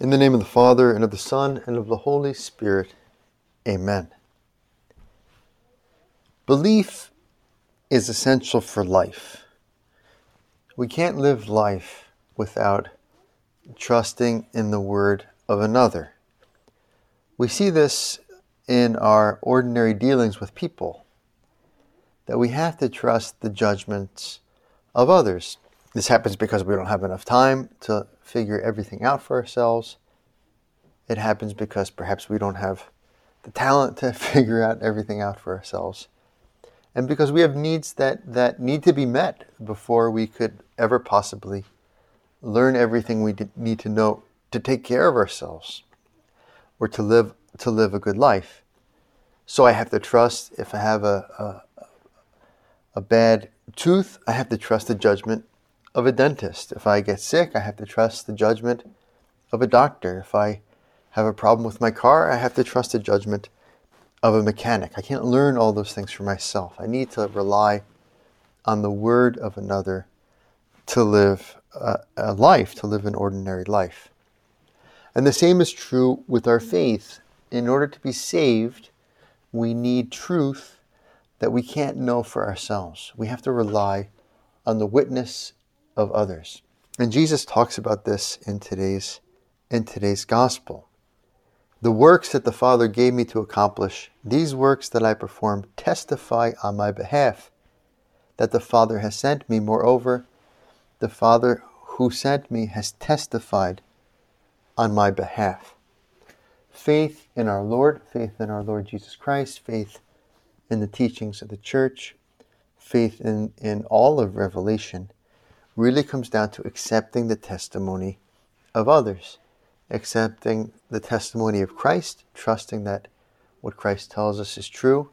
In the name of the Father, and of the Son, and of the Holy Spirit. Amen. Belief is essential for life. We can't live life without trusting in the word of another. We see this in our ordinary dealings with people, that we have to trust the judgments of others. This happens because we don't have enough time to figure everything out for ourselves. It happens because perhaps we don't have the talent to figure out everything out for ourselves. And because we have needs that, that need to be met before we could ever possibly learn everything we need to know to take care of ourselves or to live to live a good life. So I have to trust if I have a, a, a bad tooth, I have to trust the judgment of a dentist. If I get sick, I have to trust the judgment of a doctor. If I have a problem with my car, I have to trust the judgment of a mechanic. I can't learn all those things for myself. I need to rely on the word of another to live a, a life, to live an ordinary life. And the same is true with our faith. In order to be saved, we need truth that we can't know for ourselves. We have to rely on the witness of others. And Jesus talks about this in today's in today's gospel. The works that the Father gave me to accomplish, these works that I perform testify on my behalf that the Father has sent me. Moreover, the Father who sent me has testified on my behalf. Faith in our Lord, faith in our Lord Jesus Christ, faith in the teachings of the church, faith in, in all of Revelation really comes down to accepting the testimony of others, accepting the testimony of Christ, trusting that what Christ tells us is true,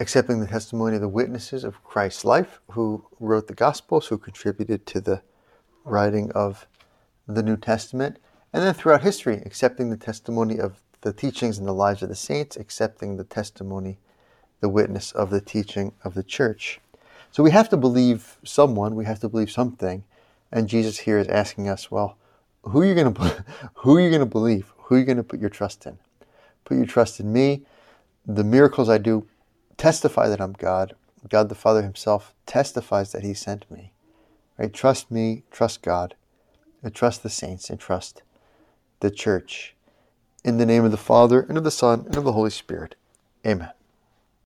accepting the testimony of the witnesses of Christ's life who wrote the Gospels, who contributed to the writing of the New Testament, and then throughout history, accepting the testimony of the teachings and the lives of the saints, accepting the testimony the witness of the teaching of the church. So we have to believe someone, we have to believe something. And Jesus here is asking us, well, who are you going to who are you going to believe? Who are you going to put your trust in? Put your trust in me. The miracles I do testify that I'm God. God the Father himself testifies that he sent me. Right? Trust me, trust God, and trust the saints, and trust the church. In the name of the Father, and of the Son, and of the Holy Spirit. Amen.